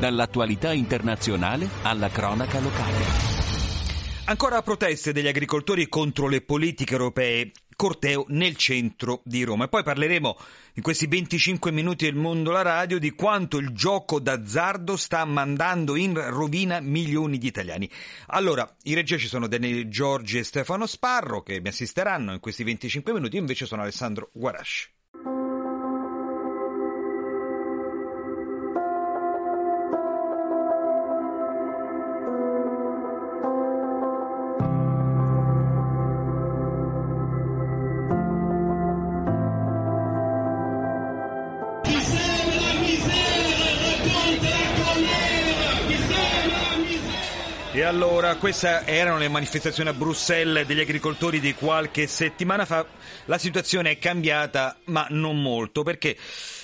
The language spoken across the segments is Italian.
Dall'attualità internazionale alla cronaca locale. Ancora proteste degli agricoltori contro le politiche europee. Corteo nel centro di Roma. E poi parleremo in questi 25 minuti del mondo alla radio di quanto il gioco d'azzardo sta mandando in rovina milioni di italiani. Allora, in regia ci sono Daniele Giorgi e Stefano Sparro che mi assisteranno in questi 25 minuti, io invece sono Alessandro Guarasci. E allora, queste erano le manifestazioni a Bruxelles degli agricoltori di qualche settimana fa. La situazione è cambiata, ma non molto, perché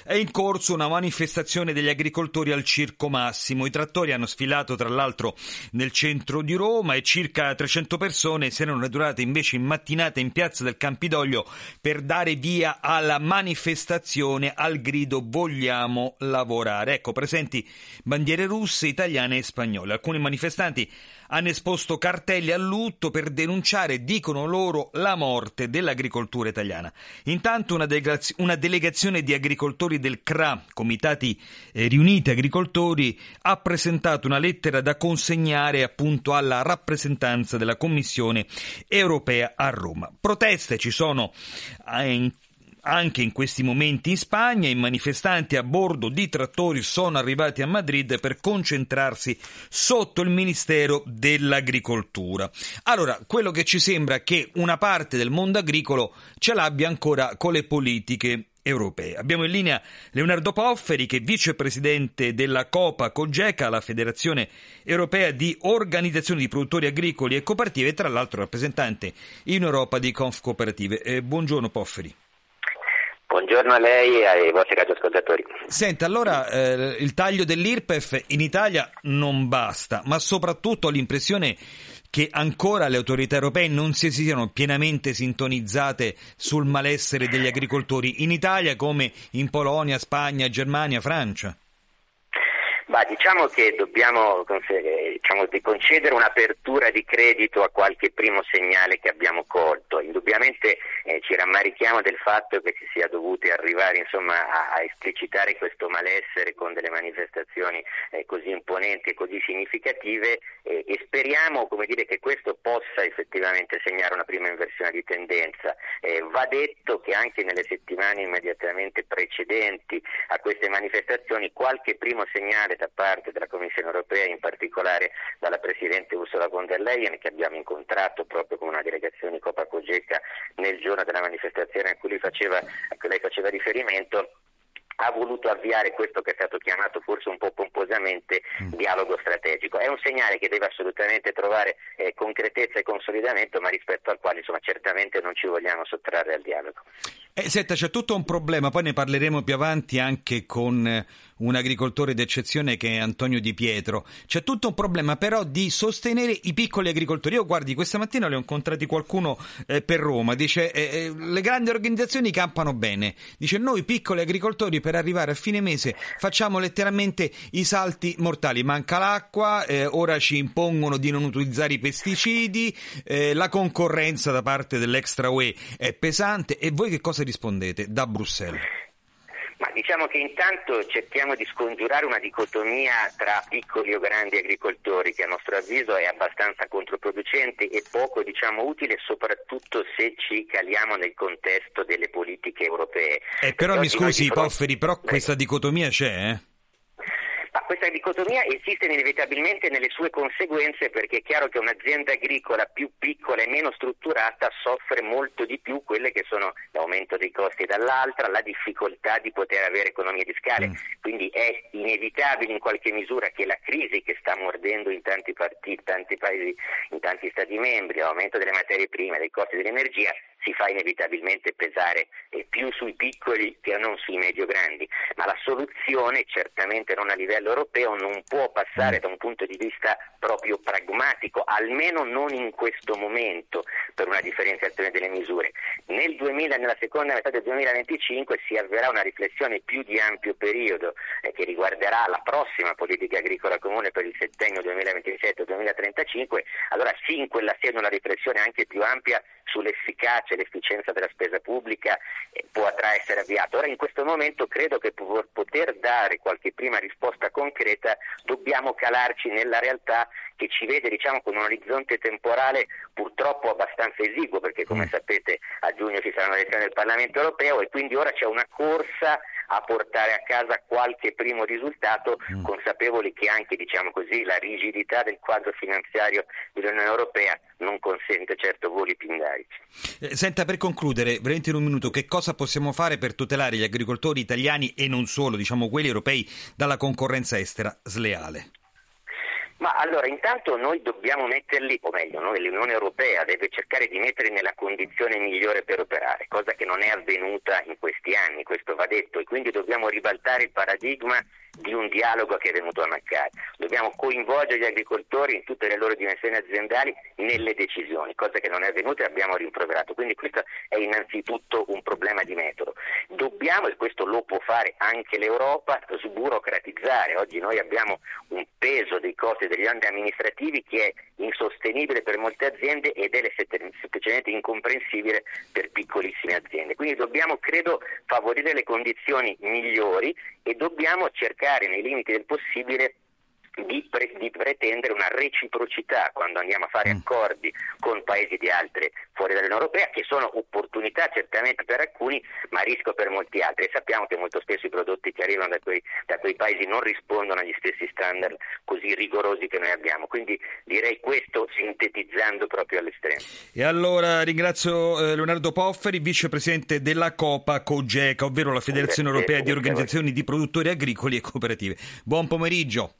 è in corso una manifestazione degli agricoltori al Circo Massimo. I trattori hanno sfilato, tra l'altro, nel centro di Roma e circa 300 persone si erano radunate invece in mattinata in piazza del Campidoglio per dare via alla manifestazione al grido vogliamo lavorare. Ecco, presenti bandiere russe, italiane e spagnole. Alcuni manifestanti hanno esposto cartelli a lutto per denunciare, dicono loro, la morte dell'agricoltura italiana. Intanto una, delegaz- una delegazione di agricoltori del CRA, Comitati eh, Riuniti Agricoltori, ha presentato una lettera da consegnare appunto alla rappresentanza della Commissione europea a Roma. Proteste ci sono eh, in anche in questi momenti in Spagna i manifestanti a bordo di trattori sono arrivati a Madrid per concentrarsi sotto il Ministero dell'Agricoltura. Allora, quello che ci sembra è che una parte del mondo agricolo ce l'abbia ancora con le politiche europee. Abbiamo in linea Leonardo Pofferi, che è vicepresidente della Copa Cogeca, la Federazione Europea di Organizzazioni di Produttori Agricoli e Cooperative, e tra l'altro rappresentante in Europa di Conf Cooperative. Eh, buongiorno Pofferi. Buongiorno a lei e ai vostri radioascoltatori. Senta, allora eh, il taglio dell'IRPEF in Italia non basta, ma soprattutto ho l'impressione che ancora le autorità europee non si siano pienamente sintonizzate sul malessere degli agricoltori in Italia come in Polonia, Spagna, Germania, Francia. Ma diciamo che dobbiamo diciamo, concedere un'apertura di credito a qualche primo segnale che abbiamo colto. Indubbiamente eh, ci rammarichiamo del fatto che si sia dovuti arrivare insomma, a, a, esplicitare questo malessere con delle manifestazioni eh, così imponenti e così significative eh, e speriamo dire, che questo possa effettivamente segnare una prima inversione di tendenza. Eh, va detto che anche nelle settimane immediatamente precedenti a queste manifestazioni qualche primo segnale da parte della Commissione europea, in particolare dalla Presidente Ursula von der Leyen, che abbiamo incontrato proprio con una delegazione Copa Cogeca nel giorno della manifestazione a cui lei faceva, cui lei faceva riferimento, ha voluto avviare questo che è stato chiamato forse un po' pomposamente mm. dialogo strategico. È un segnale che deve assolutamente trovare eh, concretezza e consolidamento, ma rispetto al quale insomma, certamente non ci vogliamo sottrarre al dialogo. Eh, senta, c'è tutto un problema, poi ne parleremo più avanti anche con eh, un agricoltore d'eccezione che è Antonio Di Pietro. C'è tutto un problema però di sostenere i piccoli agricoltori. Io guardi, questa mattina le ho incontrati qualcuno eh, per Roma, dice eh, eh, le grandi organizzazioni campano bene, dice noi piccoli agricoltori per arrivare a fine mese facciamo letteralmente i salti mortali, manca l'acqua, eh, ora ci impongono di non utilizzare i pesticidi, eh, la concorrenza da parte dell'extra UE è pesante e voi che cosa rispondete da Bruxelles? Ma diciamo che intanto cerchiamo di scongiurare una dicotomia tra piccoli o grandi agricoltori che a nostro avviso è abbastanza controproducente e poco diciamo, utile soprattutto se ci caliamo nel contesto delle politiche europee. Eh, però mi scusi Pofferi, però questa dicotomia c'è, eh? Questa dicotomia esiste inevitabilmente nelle sue conseguenze perché è chiaro che un'azienda agricola più piccola e meno strutturata soffre molto di più quelle che sono l'aumento dei costi dall'altra, la difficoltà di poter avere economie di scale. Mm. Quindi è inevitabile in qualche misura che la crisi che sta mordendo in tanti, partiti, tanti paesi, in tanti Stati membri, l'aumento delle materie prime, dei costi dell'energia, si fa inevitabilmente pesare eh, più sui piccoli che non sui medio-grandi, ma la soluzione certamente non a livello europeo non può passare mm. da un punto di vista proprio pragmatico, almeno non in questo momento per una differenziazione delle misure. Nel 2000, nella seconda metà del 2025 si avverrà una riflessione più di ampio periodo eh, che riguarderà la prossima politica agricola comune per il settennio 2027-2035, allora sì in quella sede una riflessione anche più ampia sull'efficacia e l'efficienza della spesa pubblica eh, potrà essere avviato. Ora in questo momento credo che per poter dare qualche prima risposta concreta dobbiamo calarci nella realtà che ci vede diciamo, con un orizzonte temporale purtroppo abbastanza esiguo perché come mm. sapete a giugno ci sarà una elezione del Parlamento europeo e quindi ora c'è una corsa a portare a casa qualche primo risultato, mm. consapevoli che anche diciamo così, la rigidità del quadro finanziario dell'Unione Europea non consente certo voli pindarici. Eh, senta, per concludere, veramente in un minuto, che cosa possiamo fare per tutelare gli agricoltori italiani e non solo, diciamo quelli europei, dalla concorrenza estera sleale? Ma allora intanto noi dobbiamo metterli, o meglio, noi, l'Unione Europea deve cercare di metterli nella condizione migliore per operare, cosa che non è avvenuta in questi anni, questo va detto, e quindi dobbiamo ribaltare il paradigma di un dialogo che è venuto a mancare. Dobbiamo coinvolgere gli agricoltori in tutte le loro dimensioni aziendali nelle decisioni, cosa che non è avvenuta e abbiamo rimproverato. Quindi questo è innanzitutto un problema di metodo. Dobbiamo, e questo lo può fare anche l'Europa, sburocratizzare. Oggi noi abbiamo un peso dei costi degli atti amministrativi che è insostenibile per molte aziende ed è semplicemente incomprensibile per piccolissime aziende. Quindi dobbiamo, credo, favorire le condizioni migliori e dobbiamo cercare nei limiti del possibile di, pre- di, pretendere una reciprocità quando andiamo a fare mm. accordi con paesi di altre fuori dall'Unione Europea, che sono opportunità certamente per alcuni, ma rischio per molti altri. E sappiamo che molto spesso i prodotti che arrivano da quei, da quei paesi non rispondono agli stessi standard così rigorosi che noi abbiamo. Quindi direi questo sintetizzando proprio all'estremo. E allora ringrazio eh, Leonardo Pofferi, vicepresidente della Copa COGECA, ovvero la Federazione Europea di Organizzazioni di Produttori Agricoli e Cooperative. Buon pomeriggio.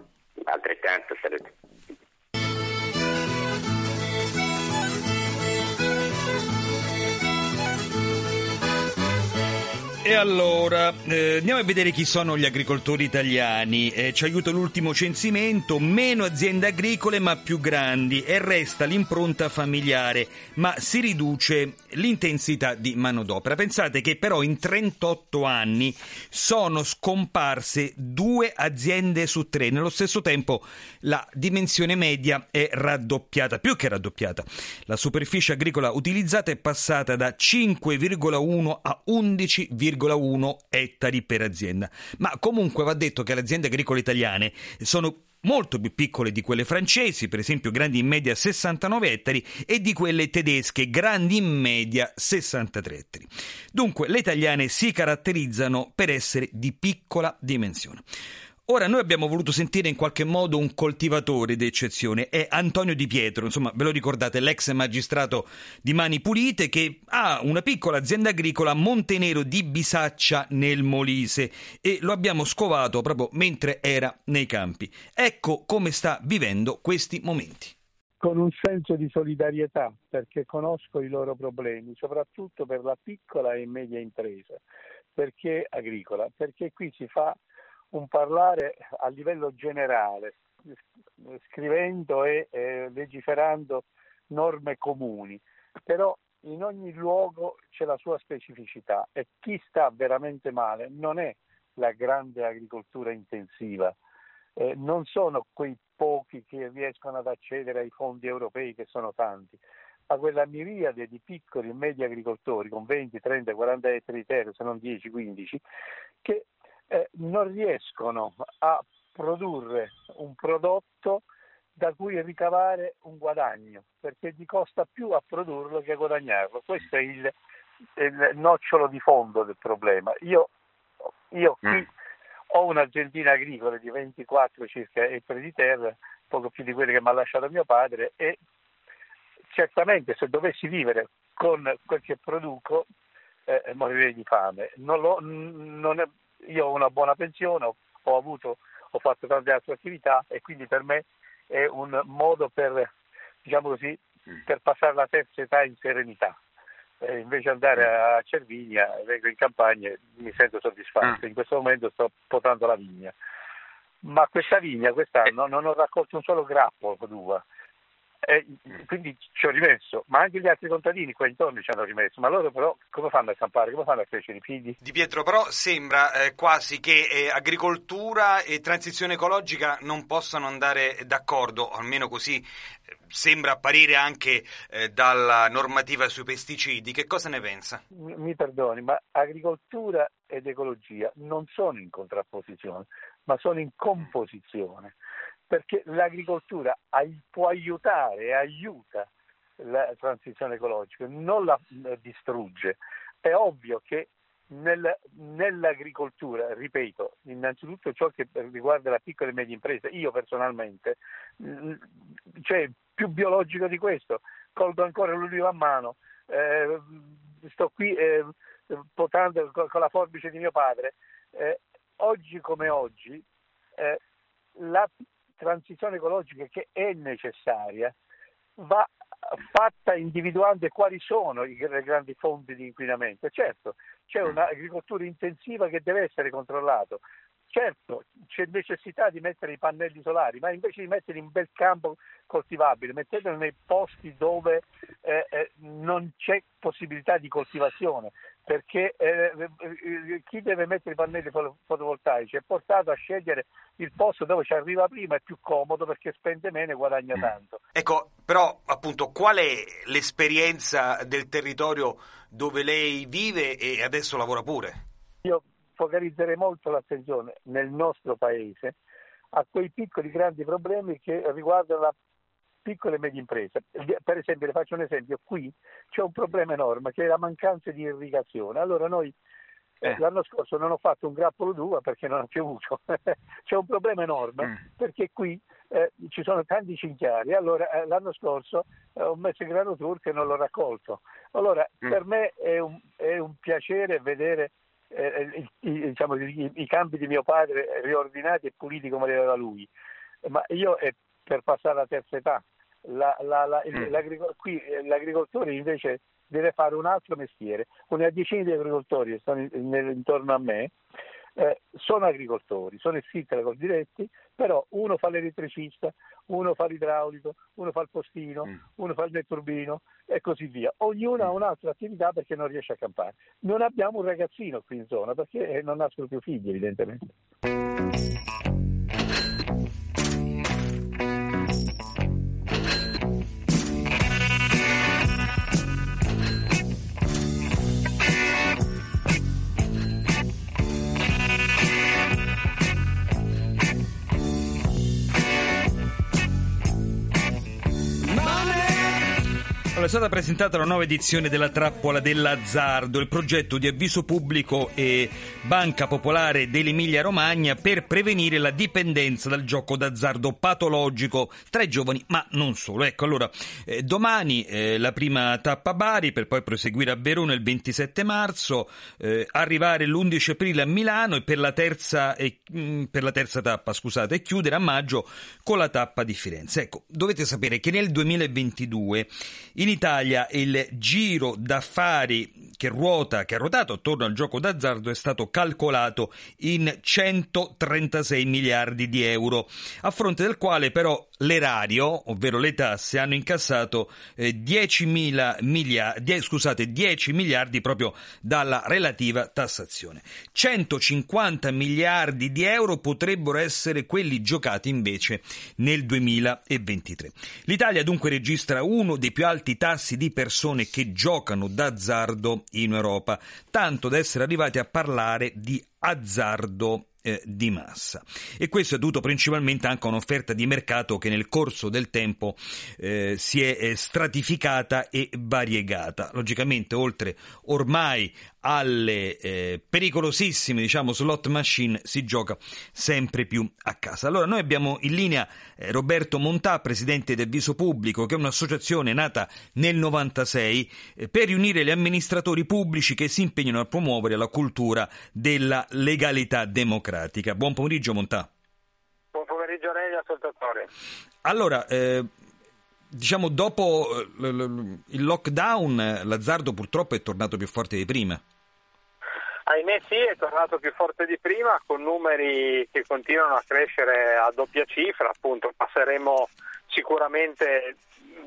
Altrettanto salute. E allora, eh, andiamo a vedere chi sono gli agricoltori italiani. Eh, ci aiuta l'ultimo censimento, meno aziende agricole ma più grandi e resta l'impronta familiare, ma si riduce l'intensità di manodopera. Pensate che però in 38 anni sono scomparse due aziende su tre. Nello stesso tempo la dimensione media è raddoppiata, più che raddoppiata. La superficie agricola utilizzata è passata da 5,1 a 11,1 1,1 ettari per azienda. Ma comunque va detto che le aziende agricole italiane sono molto più piccole di quelle francesi, per esempio grandi in media 69 ettari, e di quelle tedesche, grandi in media 63 ettari. Dunque le italiane si caratterizzano per essere di piccola dimensione. Ora noi abbiamo voluto sentire in qualche modo un coltivatore d'eccezione, è Antonio Di Pietro, insomma ve lo ricordate, l'ex magistrato di Mani Pulite che ha una piccola azienda agricola a Montenero di Bisaccia nel Molise. E lo abbiamo scovato proprio mentre era nei campi. Ecco come sta vivendo questi momenti. Con un senso di solidarietà perché conosco i loro problemi, soprattutto per la piccola e media impresa, perché agricola, perché qui si fa un parlare a livello generale, scrivendo e eh, legiferando norme comuni, però in ogni luogo c'è la sua specificità e chi sta veramente male non è la grande agricoltura intensiva, eh, non sono quei pochi che riescono ad accedere ai fondi europei che sono tanti, ma quella miriade di piccoli e medi agricoltori con 20, 30, 40 ettari di terra, se non 10, 15, che eh, non riescono a produrre un prodotto da cui ricavare un guadagno, perché gli costa più a produrlo che a guadagnarlo. Questo è il, il nocciolo di fondo del problema. Io, io qui mm. ho un'aziendina agricola di 24 circa ettari di terra, poco più di quelle che mi ha lasciato mio padre e certamente se dovessi vivere con quel che produco eh, morirei di fame. Non lo, non è, io ho una buona pensione, ho, ho, avuto, ho fatto tante altre attività e quindi per me è un modo per, diciamo così, per passare la terza età in serenità. Eh, invece andare a Cervigna, vengo in campagna e mi sento soddisfatto. Ah. In questo momento sto potando la vigna. Ma questa vigna quest'anno non ho raccolto un solo grappolo d'uva eh, quindi ci ho rimesso, ma anche gli altri contadini qua intorno ci hanno rimesso, ma loro però come fanno a campare, come fanno a crescere i figli? Di Pietro, però sembra eh, quasi che eh, agricoltura e transizione ecologica non possano andare d'accordo, almeno così eh, sembra apparire anche eh, dalla normativa sui pesticidi. Che cosa ne pensa? Mi, mi perdoni, ma agricoltura ed ecologia non sono in contrapposizione, ma sono in composizione perché l'agricoltura può aiutare e aiuta la transizione ecologica, non la distrugge. È ovvio che nel, nell'agricoltura, ripeto, innanzitutto ciò che riguarda la piccola e media impresa, io personalmente, cioè più biologico di questo, colgo ancora l'ulivo a mano, eh, sto qui eh, potando con la forbice di mio padre, eh, oggi come oggi eh, la transizione ecologica che è necessaria va fatta individuando quali sono le grandi fonti di inquinamento. Certo, c'è un'agricoltura intensiva che deve essere controllata. Certo, c'è necessità di mettere i pannelli solari, ma invece di metterli in bel campo coltivabile, mettetelo nei posti dove eh, eh, non c'è possibilità di coltivazione, perché eh, eh, chi deve mettere i pannelli fotovoltaici è portato a scegliere il posto dove ci arriva prima, è più comodo perché spende meno e guadagna mm. tanto. Ecco, però appunto qual è l'esperienza del territorio dove lei vive e adesso lavora pure? Io focalizzerei molto l'attenzione nel nostro paese a quei piccoli grandi problemi che riguardano la piccole e medie imprese. Per esempio, le faccio un esempio, qui c'è un problema enorme che è la mancanza di irrigazione. Allora noi eh. l'anno scorso non ho fatto un grappolo d'uva perché non ha piovuto, c'è un problema enorme mm. perché qui eh, ci sono tanti cinchiari, allora eh, l'anno scorso eh, ho messo il grano turco e non l'ho raccolto. Allora mm. per me è un, è un piacere vedere eh, i, diciamo, i, i, campi di mio padre riordinati e puliti come li aveva lui, ma io è per passare alla terza età la, la, la, mm. qui eh, l'agricoltore invece deve fare un altro mestiere. Una decina di agricoltori che stanno intorno a me eh, sono agricoltori, sono iscritti alla Coldiretti, però uno fa l'elettricista, uno fa l'idraulico, uno fa il postino, mm. uno fa il netturbino e così via. Ognuno mm. ha un'altra attività perché non riesce a campare. Non abbiamo un ragazzino qui in zona perché non nascono più figli evidentemente. È stata presentata la nuova edizione della trappola dell'azzardo, il progetto di avviso pubblico e Banca Popolare dell'Emilia Romagna per prevenire la dipendenza dal gioco d'azzardo patologico tra i giovani, ma non solo. Ecco, allora, eh, domani eh, la prima tappa a Bari per poi proseguire a Verona il 27 marzo, eh, arrivare l'11 aprile a Milano e per la terza, mm, per la terza tappa, scusate, e chiudere a maggio con la tappa di Firenze. Ecco, dovete sapere che nel 2022 in Italia il giro d'affari che ruota, che ha ruotato attorno al gioco d'azzardo è stato calcolato in 136 miliardi di euro, a fronte del quale però l'erario, ovvero le tasse, hanno incassato eh, 10, miliardi, scusate, 10 miliardi proprio dalla relativa tassazione. 150 miliardi di euro potrebbero essere quelli giocati invece nel 2023. L'Italia dunque registra uno dei più alti tassi di persone che giocano d'azzardo in Europa, tanto da essere arrivati a parlare di azzardo eh, di massa. E questo è dovuto principalmente anche a un'offerta di mercato che nel corso del tempo eh, si è stratificata e variegata. Logicamente, oltre ormai alle eh, pericolosissime diciamo, slot machine si gioca sempre più a casa. Allora noi abbiamo in linea eh, Roberto Montà, presidente del Viso Pubblico, che è un'associazione nata nel 96 eh, per riunire gli amministratori pubblici che si impegnano a promuovere la cultura della legalità democratica. Buon pomeriggio Montà. Buon pomeriggio a lei ascoltatore. Allora, eh, diciamo dopo eh, il lockdown l'azzardo purtroppo è tornato più forte di prima. Ahimè sì, è tornato più forte di prima con numeri che continuano a crescere a doppia cifra, appunto passeremo sicuramente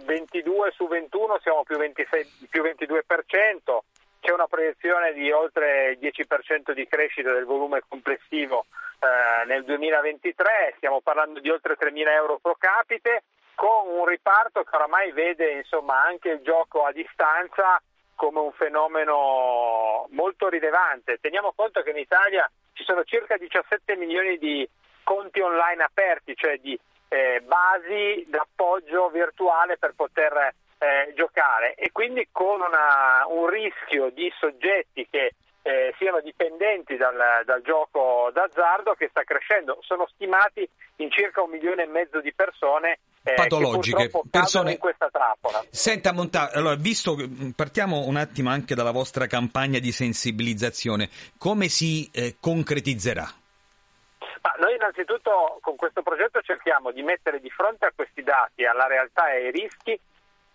22 su 21, siamo più, 26, più 22%, c'è una proiezione di oltre il 10% di crescita del volume complessivo eh, nel 2023, stiamo parlando di oltre 3.000 euro pro capite, con un riparto che oramai vede insomma, anche il gioco a distanza come un fenomeno molto rilevante. Teniamo conto che in Italia ci sono circa 17 milioni di conti online aperti, cioè di eh, basi d'appoggio virtuale per poter eh, giocare e quindi con una, un rischio di soggetti che eh, siano dipendenti dal, dal, gioco d'azzardo che sta crescendo. Sono stimati in circa un milione e mezzo di persone eh, patologiche, persone in questa trappola. Senta Montà, allora, visto partiamo un attimo anche dalla vostra campagna di sensibilizzazione, come si eh, concretizzerà? Ma noi innanzitutto con questo progetto cerchiamo di mettere di fronte a questi dati, alla realtà e ai rischi,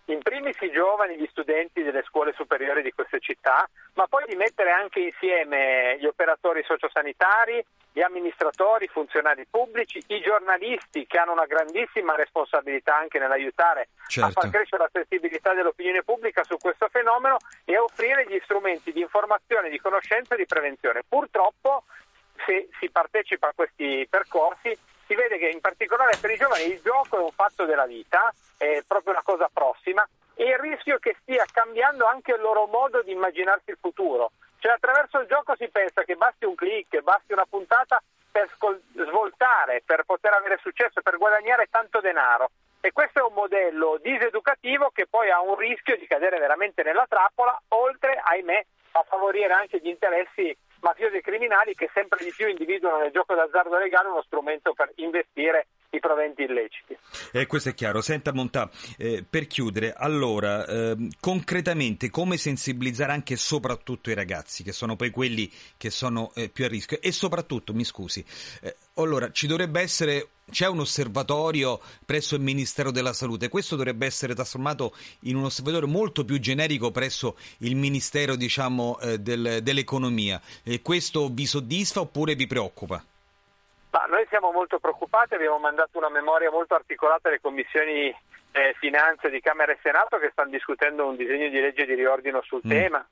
in primis i giovani, gli studenti delle scuole superiori di queste città, ma poi di mettere anche insieme gli operatori sociosanitari, gli amministratori, i funzionari pubblici, i giornalisti che hanno una grandissima responsabilità anche nell'aiutare certo. a far certo. crescere la sensibilità dell'opinione pubblica su questo fenomeno e a offrire gli strumenti di informazione, di conoscenza e di prevenzione. Purtroppo se si partecipa a questi percorsi si vede che in particolare per i giovani il gioco è un fatto della vita, è proprio una cosa prossima e il rischio è che stia cambiando anche il loro modo di immaginarsi il futuro. Cioè attraverso il gioco si pensa che basti un click, basti una puntata per svoltare, per poter avere successo, per guadagnare tanto denaro. E questo è un modello diseducativo che poi ha un rischio di cadere veramente nella trappola, oltre, ahimè, a favorire anche gli interessi mafiosi e criminali che sempre di più individuano nel gioco d'azzardo legale uno strumento per investire i proventi illeciti. Eh, questo è chiaro. Senta Montà, eh, per chiudere, allora, eh, concretamente come sensibilizzare anche e soprattutto i ragazzi, che sono poi quelli che sono eh, più a rischio, e soprattutto, mi scusi, eh, allora, ci dovrebbe essere c'è un osservatorio presso il Ministero della Salute, questo dovrebbe essere trasformato in un osservatorio molto più generico presso il Ministero diciamo, eh, del, dell'Economia. E questo vi soddisfa oppure vi preoccupa? Ma noi siamo molto preoccupati, abbiamo mandato una memoria molto articolata alle commissioni eh, finanze di Camera e Senato che stanno discutendo un disegno di legge di riordino sul mm. tema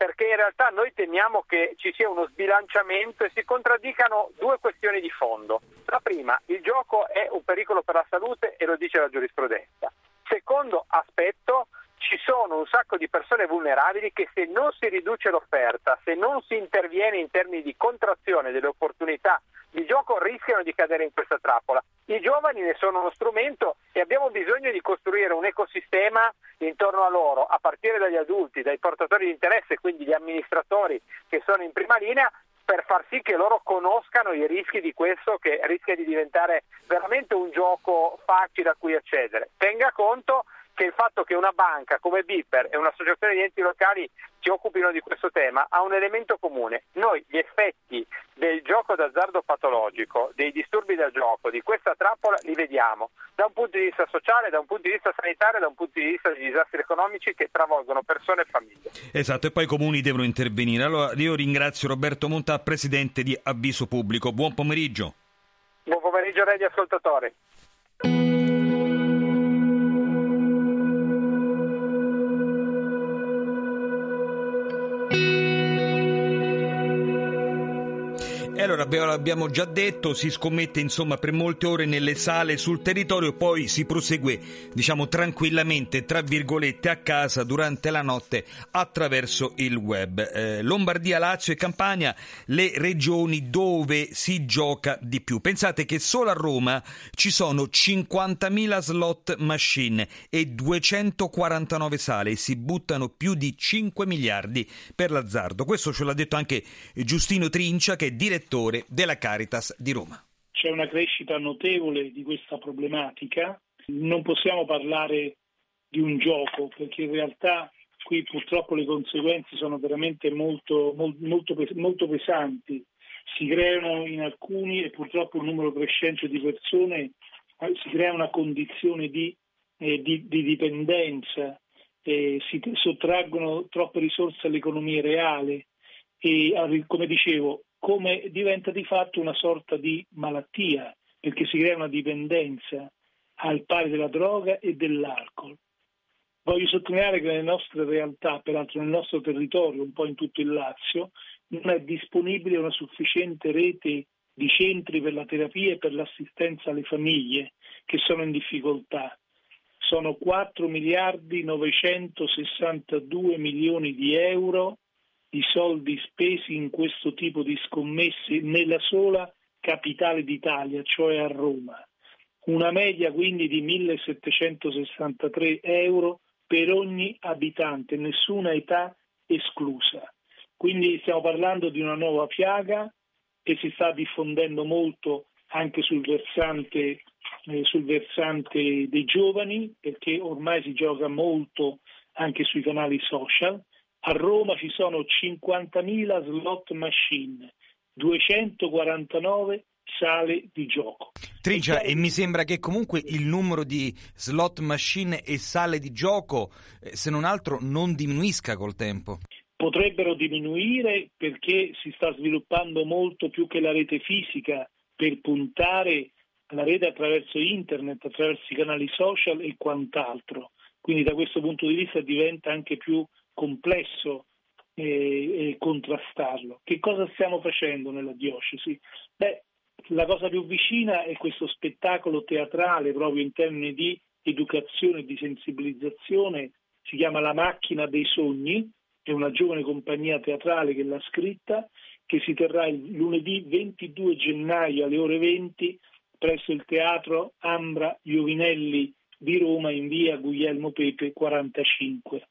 perché in realtà noi temiamo che ci sia uno sbilanciamento e si contraddicano due questioni di fondo. La prima, il gioco è un pericolo per la salute e lo dice la giurisprudenza. Secondo aspetto, ci sono un sacco di persone vulnerabili che se non si riduce l'offerta, se non si interviene in termini di contrazione delle opportunità di gioco rischiano di cadere in questa trappola. I giovani ne sono uno strumento e abbiamo bisogno di costruire un ecosistema intorno a loro, a partire dagli adulti, dai portatori di interesse, quindi gli amministratori che sono in prima linea, per far sì che loro conoscano i rischi di questo che rischia di diventare veramente un gioco facile a cui accedere. Tenga conto che il fatto che una banca come Bipper e un'associazione di enti locali si occupino di questo tema ha un elemento comune. Noi gli effetti del gioco d'azzardo patologico, dei disturbi da gioco, di questa trappola li vediamo da un punto di vista sociale, da un punto di vista sanitario, da un punto di vista di disastri economici che travolgono persone e famiglie. Esatto, e poi i comuni devono intervenire. Allora io ringrazio Roberto Monta, presidente di Avviso Pubblico. Buon pomeriggio. Buon pomeriggio a lei ascoltatori. Allora l'abbiamo già detto, si scommette insomma per molte ore nelle sale sul territorio, poi si prosegue diciamo tranquillamente tra virgolette a casa durante la notte attraverso il web. Eh, Lombardia, Lazio e Campania, le regioni dove si gioca di più. Pensate che solo a Roma ci sono 50.000 slot machine e 249 sale e si buttano più di 5 miliardi per l'azzardo. Questo ce l'ha detto anche Giustino Trincia che è direttore della Caritas di Roma. C'è una crescita notevole di questa problematica, non possiamo parlare di un gioco perché in realtà qui purtroppo le conseguenze sono veramente molto, molto, molto pesanti. Si creano in alcuni e purtroppo un numero crescente di persone, eh, si crea una condizione di, eh, di, di dipendenza, eh, si sottraggono troppe risorse all'economia reale e come dicevo come diventa di fatto una sorta di malattia perché si crea una dipendenza al pari della droga e dell'alcol. Voglio sottolineare che nelle nostre realtà, peraltro nel nostro territorio, un po' in tutto il Lazio, non è disponibile una sufficiente rete di centri per la terapia e per l'assistenza alle famiglie che sono in difficoltà. Sono 4 miliardi 962 milioni di euro i soldi spesi in questo tipo di scommesse nella sola capitale d'Italia, cioè a Roma. Una media quindi di 1763 euro per ogni abitante, nessuna età esclusa. Quindi stiamo parlando di una nuova piaga che si sta diffondendo molto anche sul versante, eh, sul versante dei giovani, perché ormai si gioca molto anche sui canali social a Roma ci sono 50.000 slot machine, 249 sale di gioco. Trincia, e mi sembra che comunque il numero di slot machine e sale di gioco, eh, se non altro, non diminuisca col tempo. Potrebbero diminuire perché si sta sviluppando molto più che la rete fisica per puntare alla rete attraverso internet, attraverso i canali social e quant'altro. Quindi da questo punto di vista diventa anche più complesso eh, contrastarlo. Che cosa stiamo facendo nella diocesi? Beh, la cosa più vicina è questo spettacolo teatrale proprio in termini di educazione e di sensibilizzazione, si chiama La macchina dei sogni, è una giovane compagnia teatrale che l'ha scritta, che si terrà il lunedì 22 gennaio alle ore 20 presso il teatro Ambra Iovinelli di Roma in via Guglielmo Pepe 45.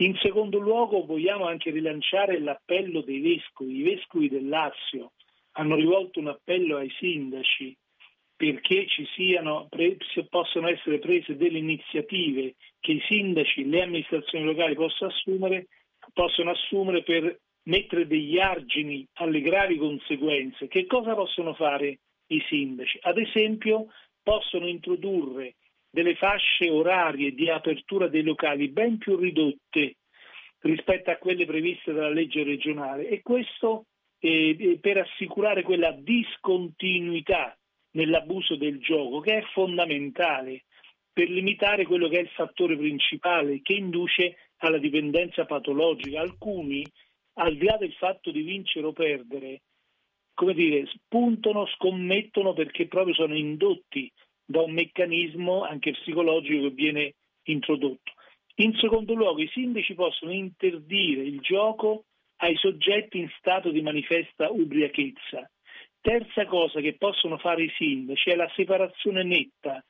In secondo luogo vogliamo anche rilanciare l'appello dei vescovi. I vescovi del Lazio hanno rivolto un appello ai sindaci perché ci siano, possano essere prese delle iniziative che i sindaci, le amministrazioni locali possono assumere, possono assumere per mettere degli argini alle gravi conseguenze. Che cosa possono fare i sindaci? Ad esempio possono introdurre delle fasce orarie di apertura dei locali ben più ridotte rispetto a quelle previste dalla legge regionale e questo eh, eh, per assicurare quella discontinuità nell'abuso del gioco che è fondamentale per limitare quello che è il fattore principale che induce alla dipendenza patologica. Alcuni, al di là del fatto di vincere o perdere, come dire, spuntano, scommettono perché proprio sono indotti da un meccanismo anche psicologico che viene introdotto. In secondo luogo, i sindaci possono interdire il gioco ai soggetti in stato di manifesta ubriachezza. Terza cosa che possono fare i sindaci è la separazione netta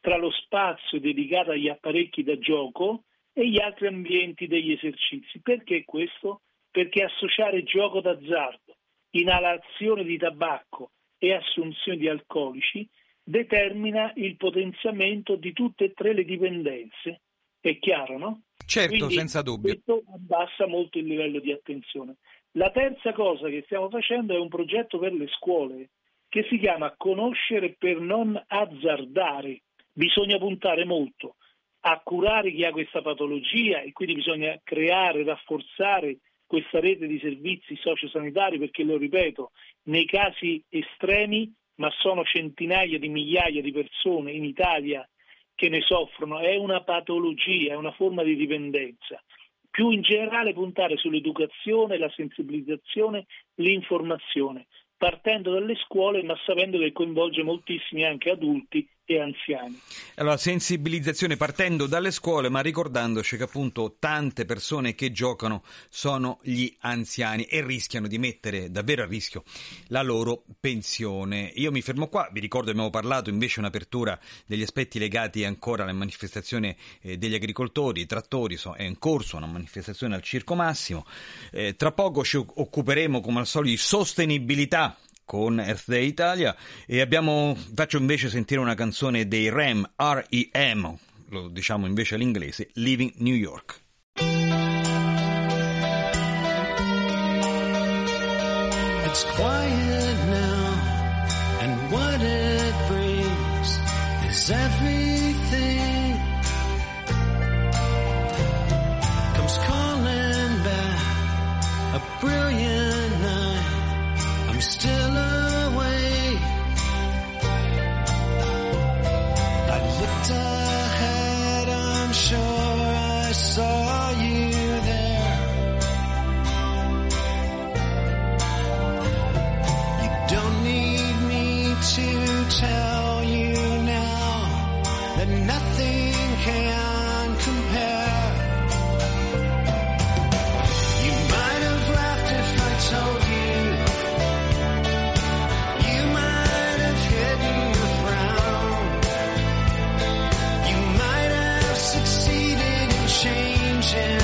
tra lo spazio dedicato agli apparecchi da gioco e gli altri ambienti degli esercizi. Perché questo? Perché associare gioco d'azzardo, inalazione di tabacco e assunzione di alcolici determina il potenziamento di tutte e tre le dipendenze. È chiaro, no? Certo, Quindi, senza dubbio. Questo abbassa molto il livello di attenzione. La terza cosa che stiamo facendo è un progetto per le scuole che si chiama Conoscere per non azzardare. Bisogna puntare molto a curare chi ha questa patologia e quindi bisogna creare, rafforzare questa rete di servizi sociosanitari perché, lo ripeto, nei casi estremi ma sono centinaia di migliaia di persone in Italia che ne soffrono, è una patologia, è una forma di dipendenza. Più in generale puntare sull'educazione, la sensibilizzazione, l'informazione, partendo dalle scuole ma sapendo che coinvolge moltissimi anche adulti e anziani. Allora, sensibilizzazione partendo dalle scuole, ma ricordandoci che appunto tante persone che giocano sono gli anziani e rischiano di mettere davvero a rischio la loro pensione. Io mi fermo qua, vi ricordo che abbiamo parlato invece un'apertura degli aspetti legati ancora alla manifestazione eh, degli agricoltori, i trattori, è in corso una manifestazione al Circo Massimo. Eh, tra poco ci occuperemo come al solito di sostenibilità con Earth Day Italia e abbiamo, faccio invece sentire una canzone dei REM, R-E-M, lo diciamo invece all'inglese, Living New York. It's quiet. change.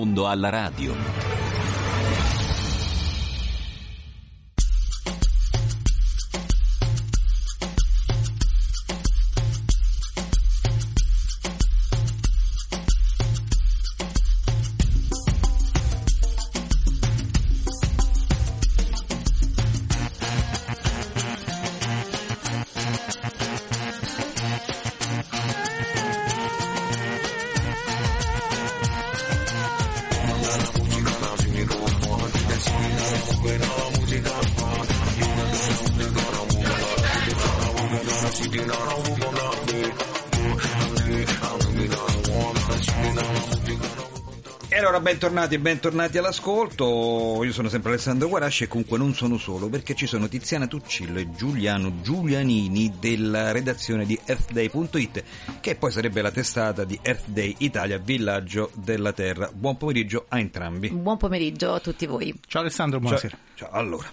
Mondo alla radio. Bentornati e bentornati all'ascolto, io sono sempre Alessandro Guarasci e comunque non sono solo perché ci sono Tiziana Tuccillo e Giuliano Giulianini della redazione di earthday.it che poi sarebbe la testata di Earth Day Italia Villaggio della Terra. Buon pomeriggio a entrambi. Buon pomeriggio a tutti voi. Ciao Alessandro, buonasera. Ciao, ciao. allora.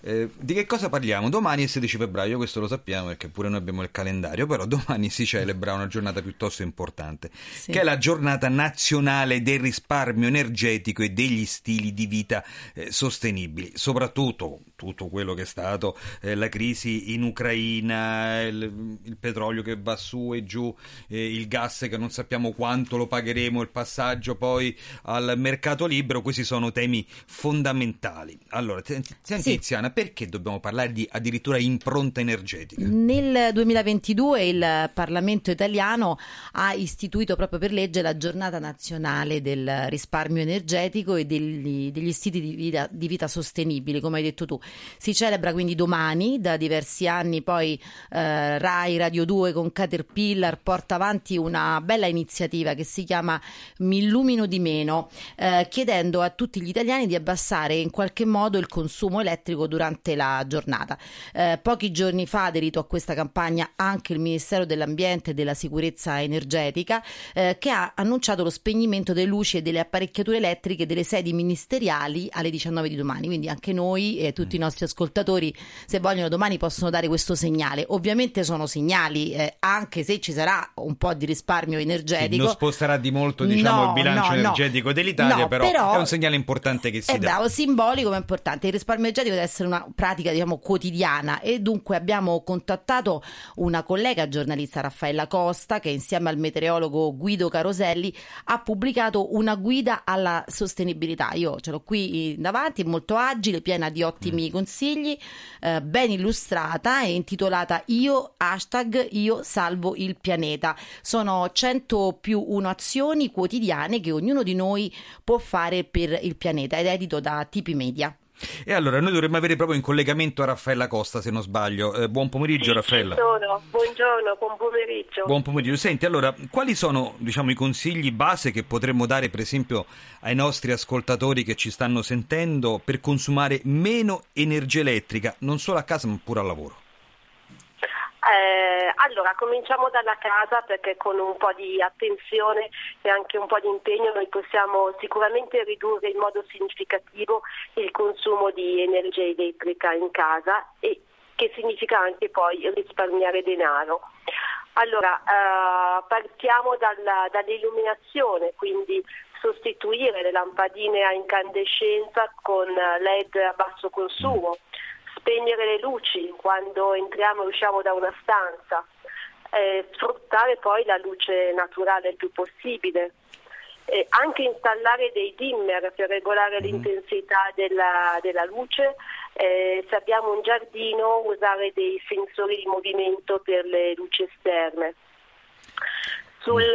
Eh, di che cosa parliamo? Domani è il 16 febbraio, questo lo sappiamo perché pure noi abbiamo il calendario, però domani si celebra una giornata piuttosto importante, Sì. che è la giornata nazionale del risparmio energetico e degli stili di vita eh, sostenibili, soprattutto tutto quello che è stato eh, la crisi in Ucraina, il, il petrolio che va su e giù, eh, il gas che non sappiamo quanto lo pagheremo, il passaggio poi al mercato libero, questi sono temi fondamentali. Allora, senti, senti, Sì. Tiziana, perché dobbiamo parlare di addirittura impronta energetica? Nel 2022 il Parlamento italiano ha istituito proprio per legge la giornata nazionale del risparmio energetico e degli, degli stili di vita, di vita sostenibili, come hai detto tu. Si celebra quindi domani, da diversi anni poi eh, Rai Radio 2 con Caterpillar porta avanti una bella iniziativa che si chiama Mi illumino di meno, eh, chiedendo a tutti gli italiani di abbassare in qualche modo il consumo elettrico durante la giornata. Eh, pochi giorni fa ha aderito a questa campagna anche il Ministero dell'Ambiente e della Sicurezza Energetica, eh, che ha annunciato lo spegnimento delle luci e delle apparecchiature elettriche delle sedi ministeriali alle 19 di domani. Quindi anche noi e tutti i nostri ascoltatori, se vogliono, domani possono dare questo segnale. Ovviamente sono segnali, eh, anche se ci sarà un po' di risparmio Sì, energetico. non sposterà di molto diciamo, No, il bilancio no, no. energetico dell'Italia, No, però, però- è un segnale importante che si È dà. bravo, simbolico ma importante. Il risparmio energetico deve essere una pratica, diciamo, quotidiana e dunque abbiamo contattato una collega giornalista Raffaella Costa che insieme al meteorologo Guido Caroselli ha pubblicato una guida alla sostenibilità. Io ce l'ho qui davanti, è molto agile, piena di ottimi consigli, eh, ben illustrata e intitolata Io hashtag Io salvo il pianeta. Sono 100 più 1 azioni quotidiane che ognuno di noi può fare per il pianeta ed è edito da Tipi Media. E allora noi dovremmo avere proprio in collegamento Raffaella Costa, se non sbaglio. Eh, buon pomeriggio, Raffaella. Sono. Buongiorno, buon pomeriggio. Buon pomeriggio. Senti, allora, quali sono diciamo, i consigli base che potremmo dare, per esempio, ai nostri ascoltatori che ci stanno sentendo per consumare meno energia elettrica, non solo a casa ma pure al lavoro? Eh, allora, cominciamo dalla casa perché con un po' di attenzione e anche un po' di impegno noi possiamo sicuramente ridurre in modo significativo il consumo di energia elettrica in casa e che significa anche poi risparmiare denaro. Allora, eh, partiamo dalla- dall'illuminazione, quindi sostituire le lampadine a incandescenza con LED a basso consumo, spegnere le luci quando entriamo e usciamo da una stanza, eh, sfruttare poi la luce naturale il più possibile. Eh, anche installare dei dimmer per regolare l'intensità della, della luce, eh, se abbiamo un giardino usare dei sensori di movimento per le luci esterne. Sul,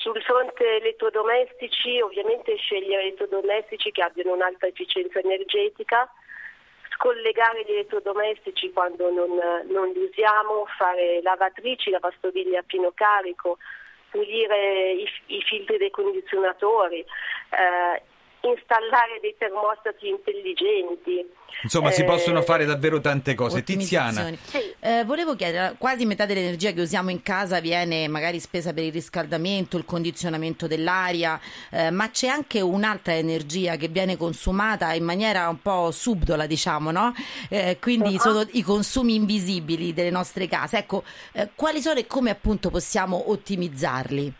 sul fronte elettrodomestici ovviamente scegliere elettrodomestici che abbiano un'alta efficienza energetica, scollegare gli elettrodomestici quando non, non li usiamo, fare lavatrici, lavastoviglie a pieno carico, pulire i, i filtri dei condizionatori, eh, installare dei termostati intelligenti. Insomma, si Eh, possono fare davvero tante cose. Tiziana, Ottimizzazioni. Eh, volevo chiedere, quasi metà dell'energia che usiamo in casa viene magari spesa per il riscaldamento, il condizionamento dell'aria, eh, ma c'è anche un'altra energia che viene consumata in maniera un po' subdola, diciamo, no? Eh, quindi Uh-huh. sono i consumi invisibili delle nostre case. Ecco, eh, quali sono e come appunto possiamo ottimizzarli?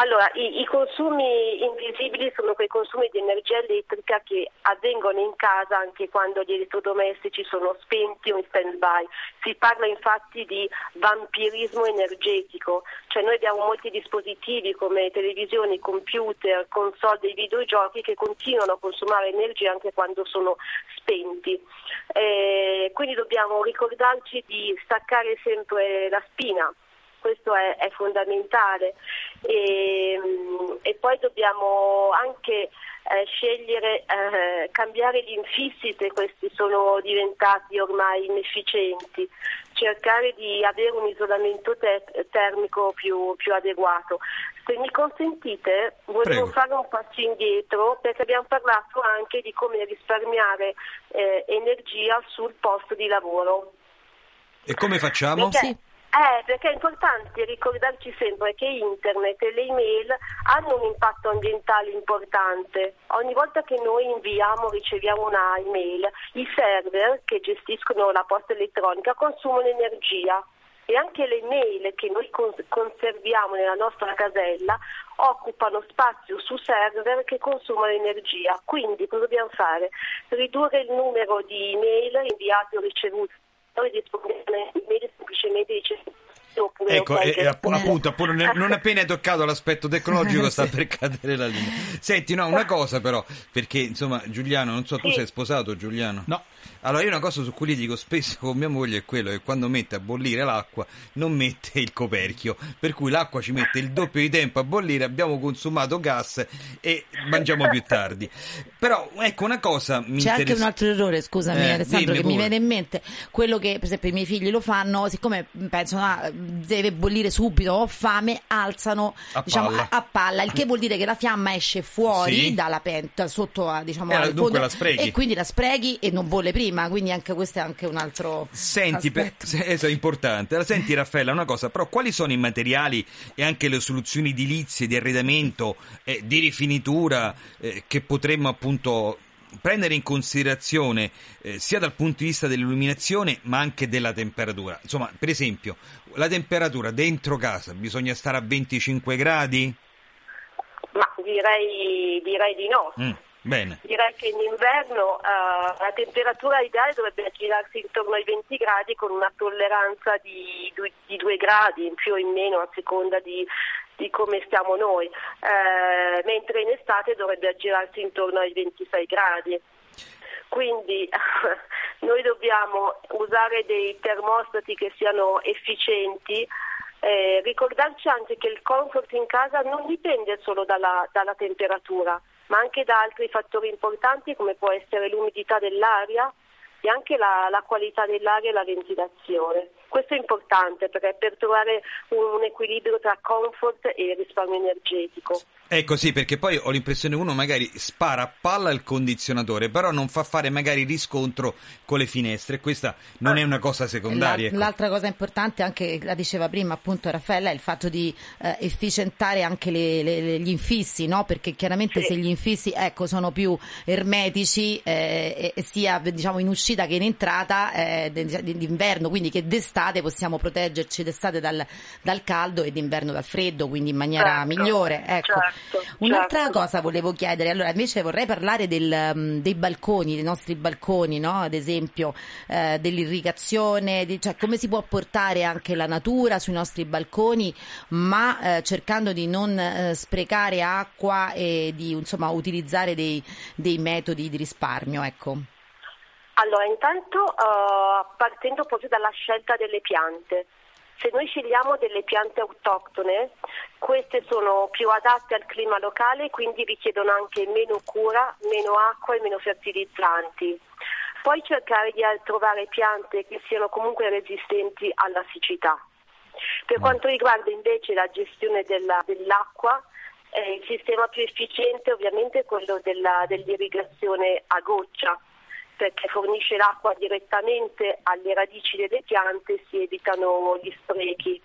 Allora, i, i consumi invisibili sono quei consumi di energia elettrica che avvengono in casa anche quando gli elettrodomestici sono spenti o in stand-by. Si parla infatti di vampirismo energetico, cioè noi abbiamo molti dispositivi come televisioni, computer, console dei videogiochi che continuano a consumare energia anche quando sono spenti. Eh, quindi dobbiamo ricordarci di staccare sempre la spina questo è, è fondamentale e, e, poi dobbiamo anche eh, scegliere, eh, cambiare gli infissi se questi sono diventati ormai inefficienti, cercare di avere un isolamento te- termico più, più, adeguato. Se mi consentite, volevo Prego. fare un passo indietro perché abbiamo parlato anche di come risparmiare eh, energia sul posto di lavoro. E come facciamo? Perché, sì. Eh, perché è importante ricordarci sempre che internet e le email hanno un impatto ambientale importante. Ogni volta che noi inviamo o riceviamo una email, i server che gestiscono la posta elettronica consumano energia e anche le mail che noi conserviamo nella nostra casella occupano spazio su server che consumano energia. Quindi cosa dobbiamo fare? Ridurre il numero di email inviate o ricevute noi disponiamo semplicemente dice Ecco, e, appunto, appunto, non appena hai toccato l'aspetto tecnologico sta per cadere la linea. Senti, no, una cosa però, perché insomma Giuliano, non so, tu sei sposato Giuliano? No. Allora io una cosa su cui gli dico spesso con mia moglie è quello che quando mette a bollire l'acqua non mette il coperchio, per cui l'acqua ci mette il doppio di tempo a bollire, abbiamo consumato gas e mangiamo più tardi. Però ecco una cosa mi C'è interessa... anche un altro errore, scusami Eh, Alessandro, che dimmi mi pure. viene in mente, quello che per esempio i miei figli lo fanno, siccome pensano ah, deve bollire subito, ho fame, alzano A diciamo, palla. a, palla, il che vuol dire che la fiamma esce fuori Sì. dalla pentola, sotto a, diciamo, Eh, dunque la sprechi. e quindi la sprechi e non bolle prima, quindi anche questo è anche un altro Senti, per, se- è importante. Senti Raffaella, una cosa, però quali sono i materiali e anche le soluzioni edilizie, di arredamento, eh, di rifinitura eh, che potremmo appunto prendere in considerazione eh, sia dal punto di vista dell'illuminazione ma anche della temperatura? Insomma, per esempio, la temperatura dentro casa bisogna stare a 25 gradi? Ma direi, direi di no. Mm, bene. Direi che in inverno eh, la temperatura ideale dovrebbe aggirarsi intorno ai 20 gradi con una tolleranza di 2 gradi in più o in meno a seconda di, di come stiamo noi, Eh, mentre in estate dovrebbe aggirarsi intorno ai 26 gradi. Quindi noi dobbiamo usare dei termostati che siano efficienti, eh, ricordarci anche che il comfort in casa non dipende solo dalla, dalla temperatura, ma anche da altri fattori importanti come può essere l'umidità dell'aria e anche la, la qualità dell'aria e la ventilazione. Questo è importante perché per trovare un, un equilibrio tra comfort e risparmio energetico. Ecco sì, perché poi ho l'impressione uno magari spara a palla il condizionatore, però non fa fare magari riscontro con le finestre, questa non è una cosa secondaria. La- ecco. L'altra cosa importante, anche la diceva prima appunto Raffaella, è il fatto di eh, efficientare anche le- le- le- gli infissi, no? perché chiaramente se gli infissi ecco, sono più ermetici, eh, sia diciamo, in uscita che in entrata eh, d'inverno, quindi che d'estate possiamo proteggerci d'estate dal, dal caldo e d'inverno dal freddo, quindi in maniera Certo, migliore. Ecco. certo, Un'altra certo. cosa volevo chiedere, allora invece vorrei parlare del, um, dei balconi, dei nostri balconi, no? ad esempio eh, dell'irrigazione, di- cioè come si può portare anche la natura sui nostri balconi, ma eh, cercando di non eh, sprecare acqua e di insomma, utilizzare dei, dei metodi di risparmio. Ecco. Allora, intanto eh, partendo proprio dalla scelta delle piante. Se noi scegliamo delle piante autoctone, queste sono più adatte al clima locale, quindi richiedono anche meno cura, meno acqua e meno fertilizzanti. Poi cercare di trovare piante che siano comunque resistenti alla siccità. Per quanto riguarda invece la gestione della- dell'acqua, eh, il sistema più efficiente ovviamente è quello della- dell'irrigazione a goccia perché fornisce l'acqua direttamente alle radici delle piante e si evitano gli sprechi.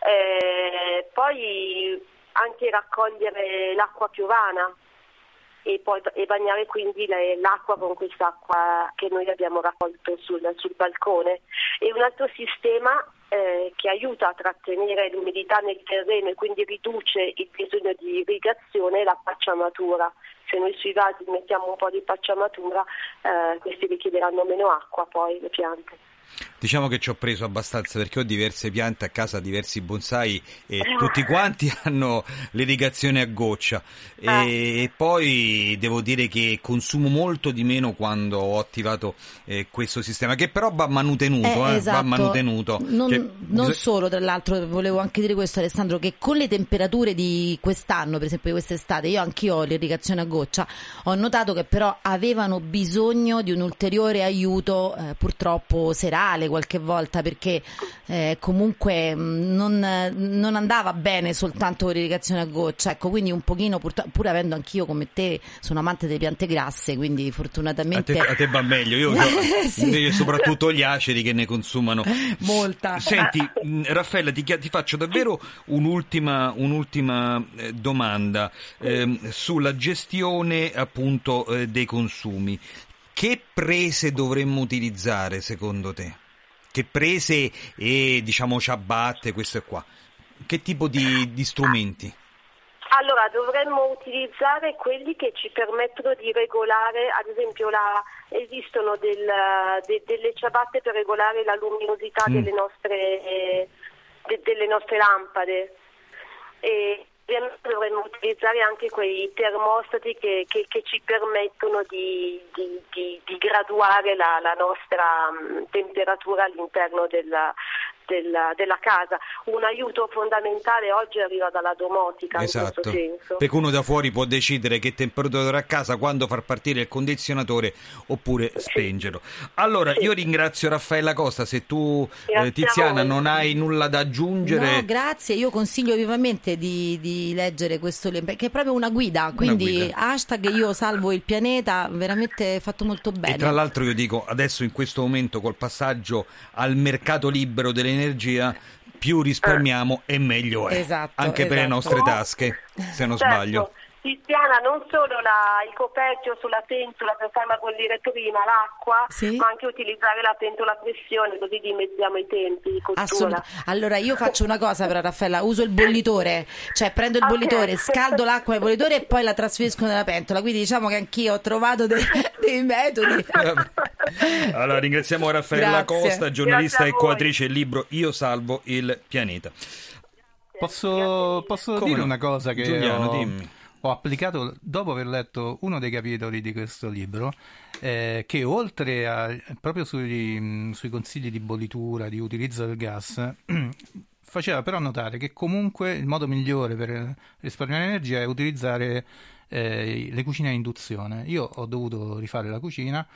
Eh, poi anche raccogliere l'acqua piovana e, poi, e bagnare quindi le- l'acqua con quest'acqua che noi abbiamo raccolto sul, sul balcone. E un altro sistema eh, che aiuta a trattenere l'umidità nel terreno e quindi riduce il bisogno di irrigazione è la pacciamatura. Se noi sui vasi mettiamo un po' di pacciamatura, eh, questi richiederanno meno acqua poi le piante. Diciamo che ci ho preso abbastanza perché ho diverse piante a casa, diversi bonsai e tutti quanti hanno l'irrigazione a goccia e poi devo dire che consumo molto di meno quando ho attivato eh, questo sistema che però va manutenuto, Eh, eh, va esatto. manutenuto. Non, Cioè, non bisog- solo, tra l'altro, volevo anche dire questo, Alessandro, che con le temperature di quest'anno, per esempio di quest'estate, io anch'io ho l'irrigazione a goccia, ho notato che però avevano bisogno di un ulteriore aiuto, eh, purtroppo serale qualche volta, perché eh, comunque mh, non, non andava bene soltanto con l'irrigazione a goccia, ecco, quindi un pochino, purtro- pur avendo anch'io come te, sono amante delle piante grasse, quindi a te, fortunatamente... a te va meglio, io Sì. soprattutto gli aceri che ne consumano Molta. Senti, mh, Raffaella, ti, ti faccio davvero un'ultima, un'ultima eh, domanda ehm, sulla gestione appunto eh, dei consumi. Che prese dovremmo utilizzare secondo te? Che prese e diciamo ciabatte, questo e qua? Che tipo di, di strumenti? Allora, dovremmo utilizzare quelli che ci permettono di regolare, ad esempio la- esistono del- de- delle ciabatte per regolare la luminosità Mm. delle, nostre, de- delle nostre lampade. E ovviamente dovremmo utilizzare anche quei termostati che, che- che ci permettono di, di- di- di graduare la, la nostra mh, temperatura all'interno della, della- della casa. Un aiuto fondamentale oggi arriva dalla domotica in Esatto, questo senso. perché uno da fuori può decidere che temperatura a casa, quando far partire il condizionatore oppure spengerlo. Allora, io ringrazio Raffaella Costa, se tu eh, Tiziana non hai nulla da aggiungere... No, grazie. Io consiglio vivamente di, di leggere questo libro, perché è proprio una guida. Quindi, guida. hashtag io salvo il pianeta, veramente fatto molto bene. E tra l'altro io dico, adesso in questo momento col passaggio al mercato libero dell'energia, più risparmiamo e meglio è. Esatto, Anche per le esatto. nostre tasche, se non Certo. sbaglio. Tiziana, non solo la- il coperchio sulla pentola per farla bollire prima, l'acqua, ma anche utilizzare la pentola a pressione, così dimezziamo i tempi di Allora io faccio una cosa però Raffaella, uso il bollitore, cioè prendo il Ok. bollitore, scaldo l'acqua nel bollitore e poi la trasferisco nella pentola, quindi diciamo che anch'io ho trovato dei, dei metodi. Allora ringraziamo Raffaella Grazie. Costa, giornalista e coautrice del libro Io salvo il pianeta. Posso, posso dire no? una cosa che Giuliano, ho, dimmi. Ho applicato dopo aver letto uno dei capitoli di questo libro, eh, che oltre a proprio sui, sui consigli di bollitura, di utilizzo del gas, faceva però notare che comunque il modo migliore per risparmiare energia è utilizzare eh, le cucine a induzione. Io ho dovuto rifare la cucina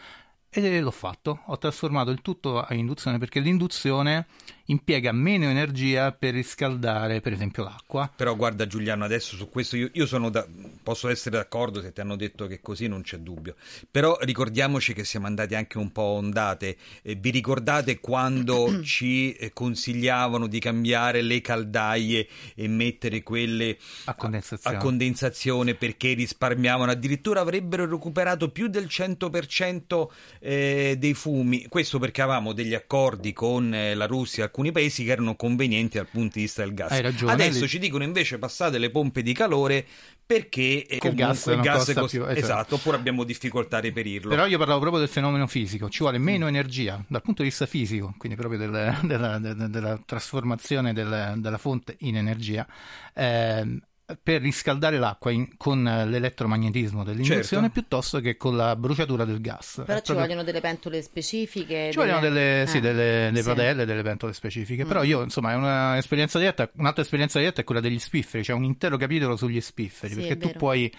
e l'ho fatto, ho trasformato il tutto a induzione perché l'induzione impiega meno energia per riscaldare per esempio l'acqua. Però guarda Giuliano, adesso su questo io, io sono da- posso essere d'accordo se ti hanno detto che così non c'è dubbio. Però ricordiamoci che siamo andati anche un po' a ondate. Eh, vi ricordate quando ci eh, consigliavano di cambiare le caldaie e mettere quelle a condensazione, a condensazione perché risparmiavano? Addirittura avrebbero recuperato più del 100% eh, dei fumi. Questo perché avevamo degli accordi con eh, la Russia alcuni paesi che erano convenienti dal punto di vista del gas. Hai ragione, Adesso lì- ci dicono invece passate le pompe di calore perché eh, il gas comunque il gas costa costa- più, esatto. esatto, oppure abbiamo difficoltà a reperirlo. Però io parlavo proprio del fenomeno fisico, ci vuole meno energia dal punto di vista fisico, quindi proprio del- della, della- della trasformazione del- della fonte in energia, ehm, per riscaldare l'acqua in- con l'elettromagnetismo dell'induzione Certo. piuttosto che con la bruciatura del gas. Però È ci proprio- vogliono delle pentole specifiche. Ci vogliono delle, sì, eh, delle, delle sì. padelle, delle pentole specifiche, però Mm. io insomma è un'esperienza diretta, un'altra esperienza diretta è quella degli spifferi, c'è un intero capitolo sugli spifferi, Sì, perché tu puoi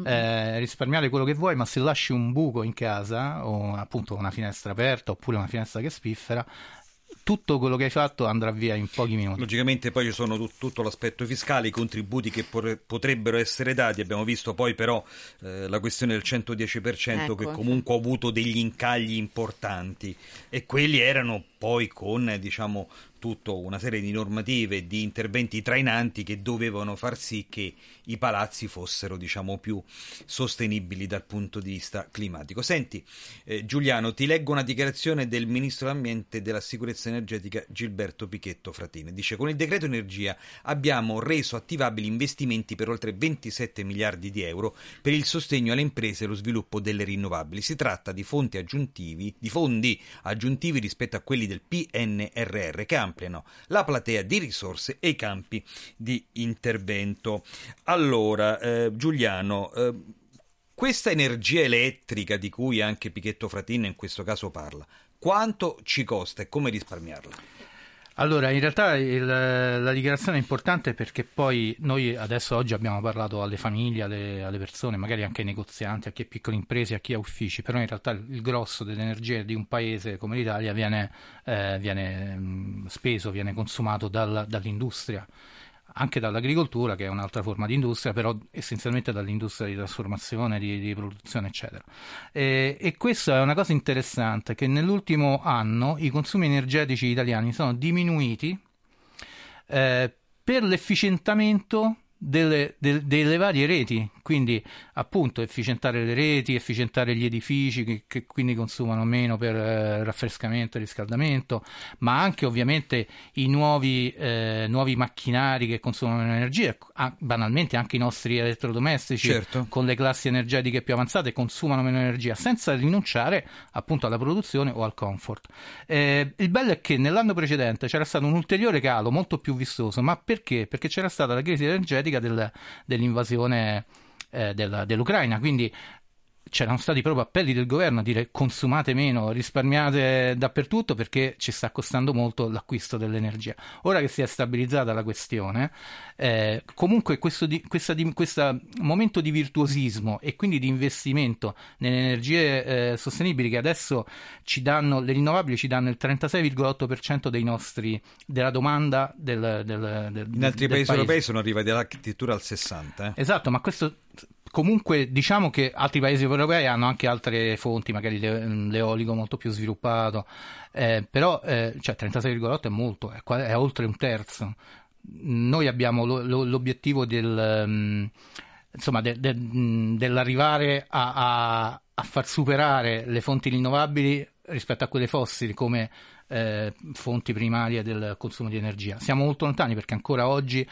Mm. eh, risparmiare quello che vuoi, ma se lasci un buco in casa o appunto una finestra aperta oppure una finestra che spiffera, tutto quello che hai fatto andrà via in pochi minuti. Logicamente poi ci sono tut- tutto l'aspetto fiscale, i contributi che por- potrebbero essere dati, abbiamo visto poi però eh, la questione del 110% che Ecco. comunque ha avuto degli incagli importanti e quelli erano poi con diciamo tutta una serie di normative e di interventi trainanti che dovevano far sì che i palazzi fossero diciamo più sostenibili dal punto di vista climatico. Senti eh, Giuliano, ti leggo una dichiarazione del Ministro dell'Ambiente e della Sicurezza Energetica Gilberto Pichetto Fratini. Dice con il decreto energia abbiamo reso attivabili investimenti per oltre 27 miliardi di euro per il sostegno alle imprese e lo sviluppo delle rinnovabili. Si tratta di aggiuntivi, di fondi aggiuntivi rispetto a quelli del PNRR che ampliano la platea di risorse e i campi di intervento. Allora, eh, Giuliano, eh, questa energia elettrica di cui anche Pichetto Fratini in questo caso parla, quanto ci costa e come risparmiarla? Allora, in realtà il, la dichiarazione è importante perché poi noi adesso oggi abbiamo parlato alle famiglie, alle, alle, persone, magari anche ai negozianti, a chi ha piccole imprese, a chi ha uffici, però in realtà il grosso dell'energia di un paese come l'Italia viene, eh, viene mh, speso, viene consumato dal, dall'industria anche dall'agricoltura, che è un'altra forma di industria, però essenzialmente dall'industria di trasformazione, di, di produzione, eccetera. E, e, questa è una cosa interessante, che nell'ultimo anno i consumi energetici italiani sono diminuiti eh, per l'efficientamento delle, de, delle, varie reti, quindi appunto efficientare le reti, efficientare gli edifici che, che quindi consumano meno per eh, raffrescamento e riscaldamento, ma anche ovviamente i nuovi, eh, nuovi macchinari che consumano meno energia, ah, banalmente anche i nostri elettrodomestici certo. con le classi energetiche più avanzate consumano meno energia senza rinunciare appunto alla produzione o al comfort. Eh, il bello è che nell'anno precedente c'era stato un ulteriore calo molto più vistoso, ma perché? Perché c'era stata la crisi energetica del, dell'invasione eh, della, dell'Ucraina, quindi c'erano stati proprio appelli del governo a dire consumate meno, risparmiate dappertutto perché ci sta costando molto l'acquisto dell'energia. Ora che si è stabilizzata la questione, eh, comunque questo, di, questa, di, questo, momento di virtuosismo e quindi di investimento nelle energie eh, sostenibili che adesso ci danno, le rinnovabili ci danno il 36,8% dei nostri, della domanda del, del, del In altri del paesi europei sono arrivati addirittura al 60%. Eh? Esatto, ma questo comunque diciamo che altri paesi europei hanno anche altre fonti, magari l'e- l'eolico molto più sviluppato, eh, però eh, cioè 36,8 è molto, è, è oltre un terzo. Noi abbiamo lo- lo- l'obiettivo del, um, insomma, de- de- mh, dell'arrivare a-, a-, a far superare le fonti rinnovabili rispetto a quelle fossili come eh, fonti primarie del consumo di energia. Siamo molto lontani perché ancora oggi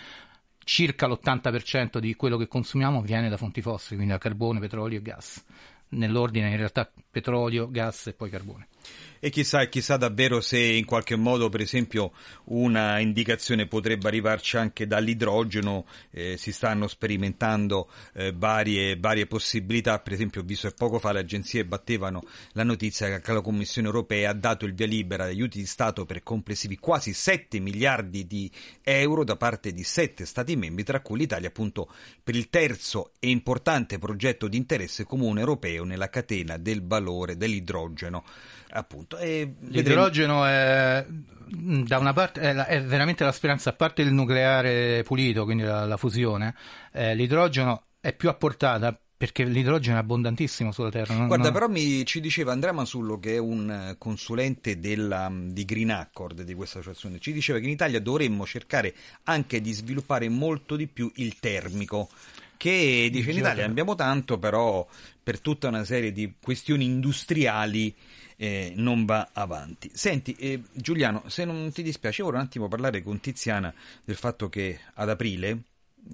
circa l'80% di quello che consumiamo viene da fonti fossili, quindi da carbone, petrolio e gas. Nell'ordine in realtà petrolio, gas e poi carbone. E chissà, chissà davvero se in qualche modo, per esempio, una indicazione potrebbe arrivarci anche dall'idrogeno, eh, si stanno sperimentando eh, varie, varie, possibilità, per esempio ho visto che poco fa le agenzie battevano la notizia che la Commissione europea ha dato il via libera agli aiuti di Stato per complessivi quasi 7 miliardi di euro da parte di 7 Stati membri, tra cui l'Italia appunto per il terzo e importante progetto di interesse comune europeo nella catena del valore dell'idrogeno appunto. E L'idrogeno è, da una parte, è, la, è, veramente la speranza, a parte il nucleare pulito, quindi la, la fusione, eh, l'idrogeno è più a portata perché l'idrogeno è abbondantissimo sulla Terra. Non, Guarda, non... però mi, ci diceva Andrea Masullo, che è un consulente della, di Green Accord di questa associazione, ci diceva che in Italia dovremmo cercare anche di sviluppare molto di più il termico che dice in Italia abbiamo tanto, però per tutta una serie di questioni industriali eh, non va avanti. Senti, eh, Giuliano, se non ti dispiace, ora un attimo parlare con Tiziana del fatto che ad aprile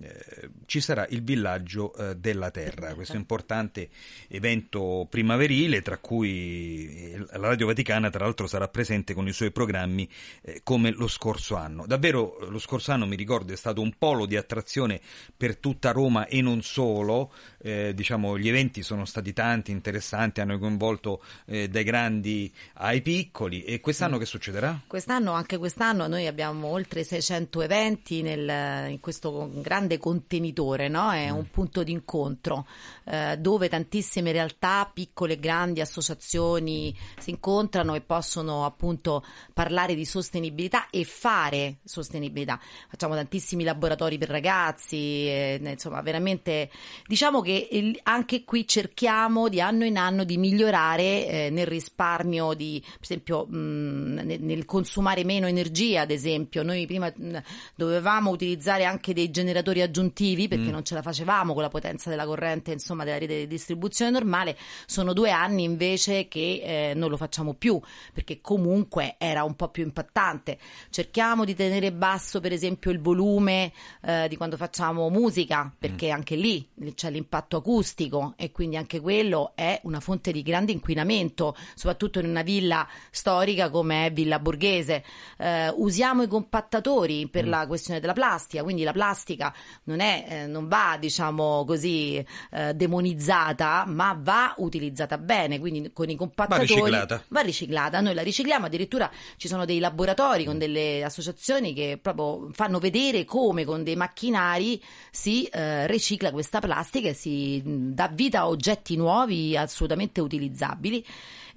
eh, ci sarà il villaggio eh, della terra, questo importante evento primaverile tra cui eh, la Radio Vaticana tra l'altro sarà presente con i suoi programmi eh, come lo scorso anno. Davvero lo scorso anno mi ricordo è stato un polo di attrazione per tutta Roma e non solo, eh, diciamo gli eventi sono stati tanti, interessanti, hanno coinvolto eh, dai grandi ai piccoli e quest'anno che succederà? Quest'anno, anche quest'anno noi abbiamo oltre 600 eventi nel, in questo grande contenitore, no? è un punto d'incontro eh, dove tantissime realtà, piccole e grandi associazioni si incontrano e possono appunto parlare di sostenibilità e fare sostenibilità. Facciamo tantissimi laboratori per ragazzi, eh, insomma veramente diciamo che il- anche qui cerchiamo di anno in anno di migliorare eh, nel risparmio di, per esempio, mh, nel, nel consumare meno energia, ad esempio. Noi prima mh, dovevamo utilizzare anche dei generatori aggiuntivi perché Mm. non ce la facevamo con la potenza della corrente, insomma, della rete di distribuzione normale. Sono due anni invece che eh, non lo facciamo più perché comunque era un po' più impattante. Cerchiamo di tenere basso, per esempio, il volume eh, di quando facciamo musica, perché anche lì c'è l'impatto acustico e quindi anche quello è una fonte di grande inquinamento, soprattutto in una villa storica come è Villa Borghese. Eh, usiamo i compattatori per la questione della plastica, quindi la plastica non, è, eh, non va, diciamo così, eh, demonizzata, ma va utilizzata bene, quindi con i compattatori riciclata. va riciclata. Noi la ricicliamo, addirittura ci sono dei laboratori con delle associazioni che proprio fanno vedere come con dei macchinari si eh, ricicla questa plastica e si mh, dà vita a oggetti nuovi assolutamente utilizzabili.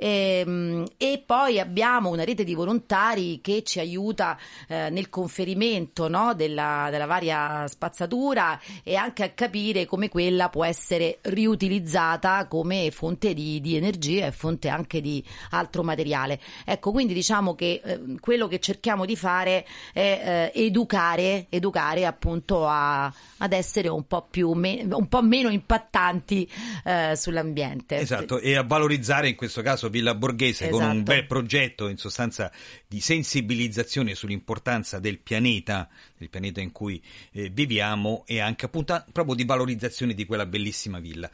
Ehm, E, poi abbiamo una rete di volontari che ci aiuta eh, nel conferimento no, della, della varia spazzatura e anche a capire come quella può essere riutilizzata come fonte di, di energia e fonte anche di altro materiale. Ecco, quindi diciamo che eh, quello che cerchiamo di fare è eh, educare, educare appunto a- ad essere un po' più me- un po' meno impattanti eh, sull'ambiente. Esatto, e a valorizzare in questo caso Villa Borghese con un Esatto. bel progetto in sostanza di sensibilizzazione sull'importanza del pianeta, del pianeta in cui eh, viviamo e anche appunto proprio di valorizzazione di quella bellissima villa.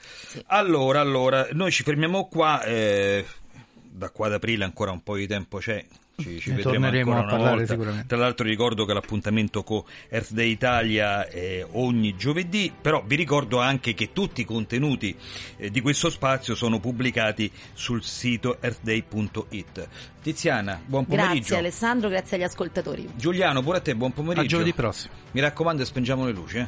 Allora, allora, noi ci fermiamo qua, eh, da qua ad aprile ancora un po' di tempo c'è. Ci, ci Ne vedremo torneremo ancora a una parlare volta. sicuramente. Tra l'altro ricordo che l'appuntamento con Earth Day Italia è ogni giovedì, però vi ricordo anche che tutti i contenuti eh, di questo spazio sono pubblicati sul sito earthday.it. Tiziana, buon pomeriggio. Grazie Alessandro, grazie agli ascoltatori. Giuliano, pure a te, buon pomeriggio. A giovedì prossimo. Mi raccomando, spengiamo le luci. eh.